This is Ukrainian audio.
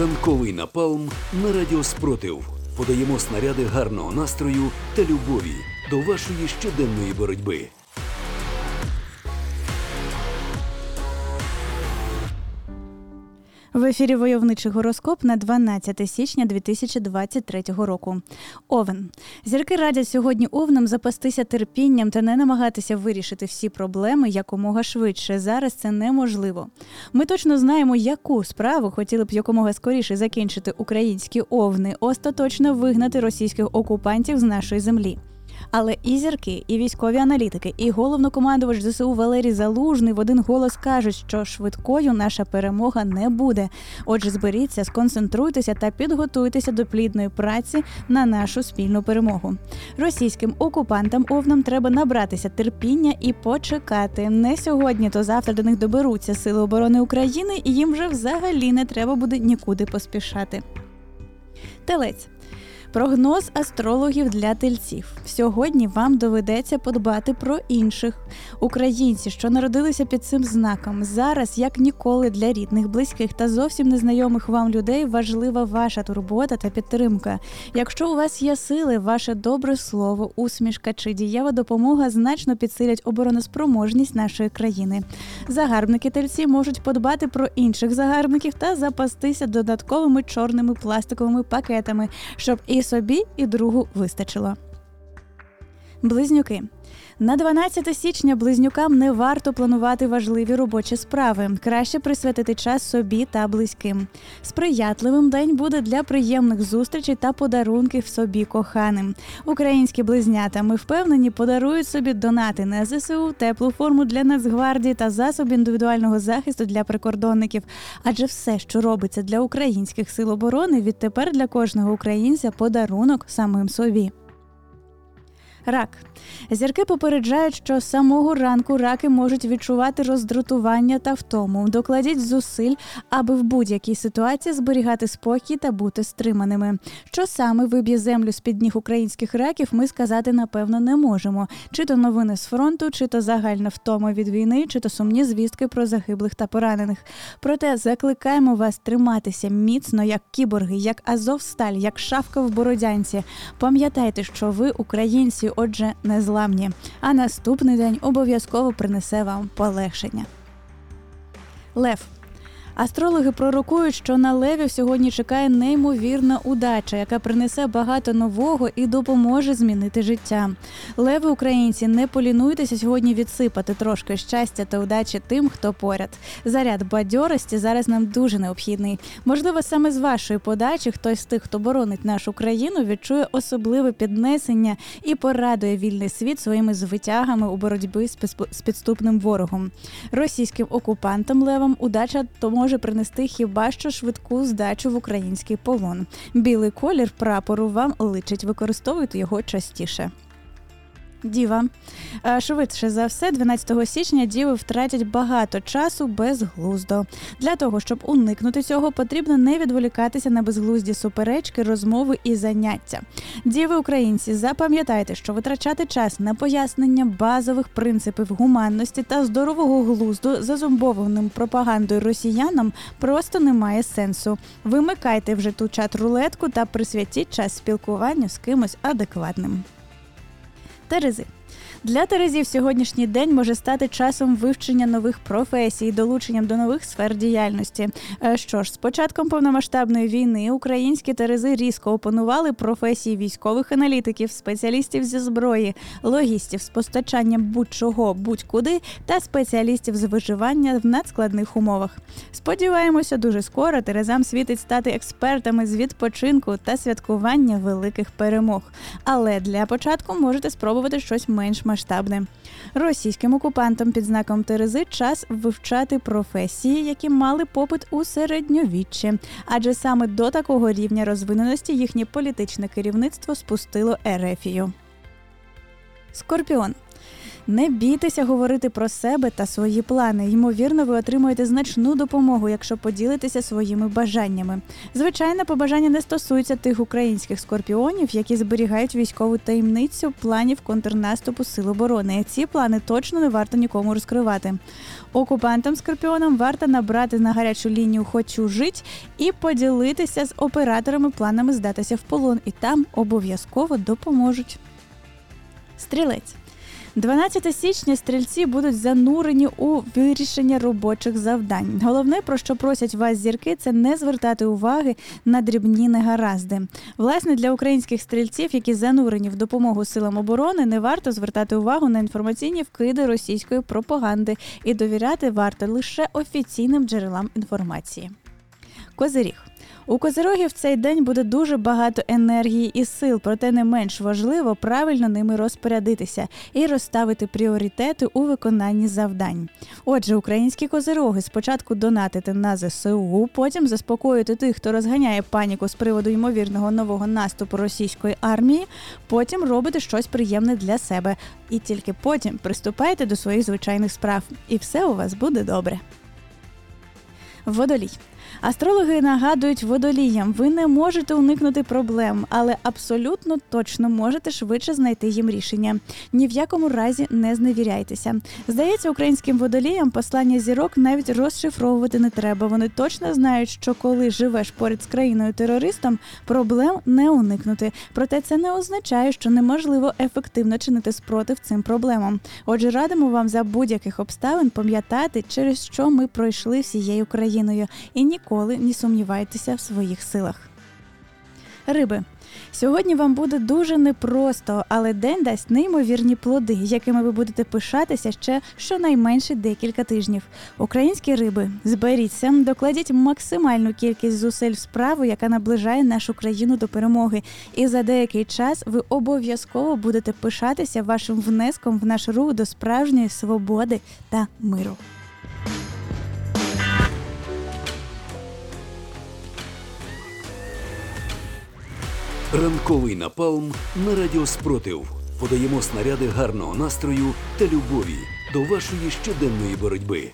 Ранковий напалм на радіо Спротив. Подаємо снаряди гарного настрою та любові до вашої щоденної боротьби. В ефірі войовничий гороскоп на 12 січня 2023 року. Овен. Зірки радять сьогодні овнам запастися терпінням та не намагатися вирішити всі проблеми якомога швидше. Зараз це неможливо. Ми точно знаємо, яку справу хотіли б якомога скоріше закінчити українські овни, остаточно вигнати російських окупантів з нашої землі. Але і зірки, і військові аналітики, і головнокомандувач ЗСУ Валерій Залужний в один голос кажуть, що швидкою наша перемога не буде. Отже, зберіться, сконцентруйтеся та підготуйтеся до плідної праці на нашу спільну перемогу. Російським окупантам овнам треба набратися терпіння і почекати. Не сьогодні, то завтра до них доберуться сили оборони України, і їм вже взагалі не треба буде нікуди поспішати. Телець. Прогноз астрологів для тельців. Сьогодні вам доведеться подбати про інших українців, що народилися під цим знаком. Зараз, як ніколи, для рідних, близьких та зовсім незнайомих вам людей важлива ваша турбота та підтримка. Якщо у вас є сили, ваше добре слово, усмішка чи дієва допомога значно підсилять обороноспроможність нашої країни. Загарбники тельці можуть подбати про інших загарбників та запастися додатковими чорними пластиковими пакетами, щоб і собі, і другу вистачило. Близнюки на 12 січня близнюкам не варто планувати важливі робочі справи. Краще присвятити час собі та близьким. Сприятливим день буде для приємних зустрічей та подарунків собі коханим. Українські близнята ми впевнені подарують собі донати на ЗСУ, теплу форму для Нацгвардії та засоб індивідуального захисту для прикордонників. Адже все, що робиться для українських сил оборони, відтепер для кожного українця подарунок самим собі. Рак зірки попереджають, що з самого ранку раки можуть відчувати роздратування та втому. Докладіть зусиль, аби в будь-якій ситуації зберігати спокій та бути стриманими. Що саме виб'є землю з під ніг українських раків, ми сказати напевно не можемо. Чи то новини з фронту, чи то загальна втома від війни, чи то сумні звістки про загиблих та поранених. Проте закликаємо вас триматися міцно, як кіборги, як Азовсталь, як шавка в бородянці. Пам'ятайте, що ви українці отже, незламні. А наступний день обов'язково принесе вам полегшення. Лев Астрологи пророкують, що на левів сьогодні чекає неймовірна удача, яка принесе багато нового і допоможе змінити життя. Леви українці, не полінуйтеся сьогодні відсипати трошки щастя та удачі тим, хто поряд. Заряд бадьорості зараз нам дуже необхідний. Можливо, саме з вашої подачі хтось з тих, хто боронить нашу країну, відчує особливе піднесення і порадує вільний світ своїми звитягами у боротьбі з підступним ворогом. Російським окупантам левам удача тому може принести хіба що швидку здачу в український полон. Білий колір прапору вам личить, використовуйте його частіше. Діва е, швидше за все, 12 січня діви втратять багато часу безглуздо. Для того щоб уникнути цього, потрібно не відволікатися на безглузді суперечки, розмови і заняття. Діви українці, запам'ятайте, що витрачати час на пояснення базових принципів гуманності та здорового глузду зазумбованим пропагандою росіянам просто немає сенсу. Вимикайте вже ту чат рулетку та присвятіть час спілкуванню з кимось адекватним. Терези. Для Терезів сьогоднішній день може стати часом вивчення нових професій, долученням до нових сфер діяльності. Е, що ж, з початком повномасштабної війни українські Терези різко опанували професії військових аналітиків, спеціалістів зі зброї, логістів з постачанням будь-чого, будь-куди та спеціалістів з виживання в надскладних умовах. Сподіваємося, дуже скоро Терезам світить стати експертами з відпочинку та святкування великих перемог. Але для початку можете спробувати щось менш масштабне. Російським окупантам під знаком Терези час вивчати професії, які мали попит у середньовіччі, адже саме до такого рівня розвиненості їхнє політичне керівництво спустило Ерефію. Скорпіон Не бійтеся говорити про себе та свої плани. Ймовірно, ви отримуєте значну допомогу, якщо поділитеся своїми бажаннями. Звичайно, побажання не стосуються тих українських скорпіонів, які зберігають військову таємницю планів контрнаступу сил оборони. Ці плани точно не варто нікому розкривати. Окупантам скорпіонам варто набрати на гарячу лінію Хочу жить і поділитися з операторами планами здатися в полон, і там обов'язково допоможуть. Стрілець. 12 січня стрільці будуть занурені у вирішення робочих завдань. Головне, про що просять вас зірки, це не звертати уваги на дрібні негаразди. Власне, для українських стрільців, які занурені в допомогу силам оборони, не варто звертати увагу на інформаційні вкиди російської пропаганди і довіряти варто лише офіційним джерелам інформації. Козиріг. У козирогів в цей день буде дуже багато енергії і сил, проте не менш важливо правильно ними розпорядитися і розставити пріоритети у виконанні завдань. Отже, українські козироги спочатку донатити на ЗСУ, потім заспокоїти тих, хто розганяє паніку з приводу ймовірного нового наступу російської армії, потім робити щось приємне для себе, і тільки потім приступайте до своїх звичайних справ, і все у вас буде добре. Водолій. Астрологи нагадують водоліям, ви не можете уникнути проблем, але абсолютно точно можете швидше знайти їм рішення. Ні в якому разі не зневіряйтеся. Здається, українським водоліям послання зірок навіть розшифровувати не треба. Вони точно знають, що коли живеш поряд з країною терористом, проблем не уникнути. Проте це не означає, що неможливо ефективно чинити спротив цим проблемам. Отже, радимо вам за будь-яких обставин пам'ятати, через що ми пройшли всією країною, і ніколи не сумнівайтеся в своїх силах. Риби. Сьогодні вам буде дуже непросто, але день дасть неймовірні плоди, якими ви будете пишатися ще щонайменше декілька тижнів. Українські риби, зберіться, докладіть максимальну кількість зусиль в справу, яка наближає нашу країну до перемоги. І за деякий час ви обов'язково будете пишатися вашим внеском в наш рух до справжньої свободи та миру. Ранковий напалм на радіо Спротив. Подаємо снаряди гарного настрою та любові до вашої щоденної боротьби.